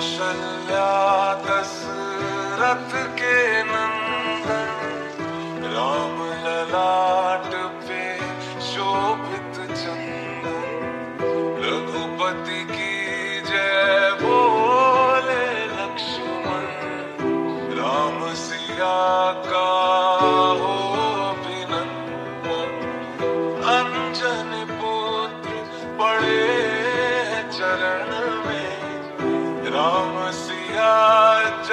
कौशल्या दशरथ के नंदन, राम ललाट पे शोभित चंदन। रघुपति की जय बोले लक्ष्मण, राम सिया का हो अभिनंदन। अंजन पुत्र पड़े चरण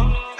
Oh.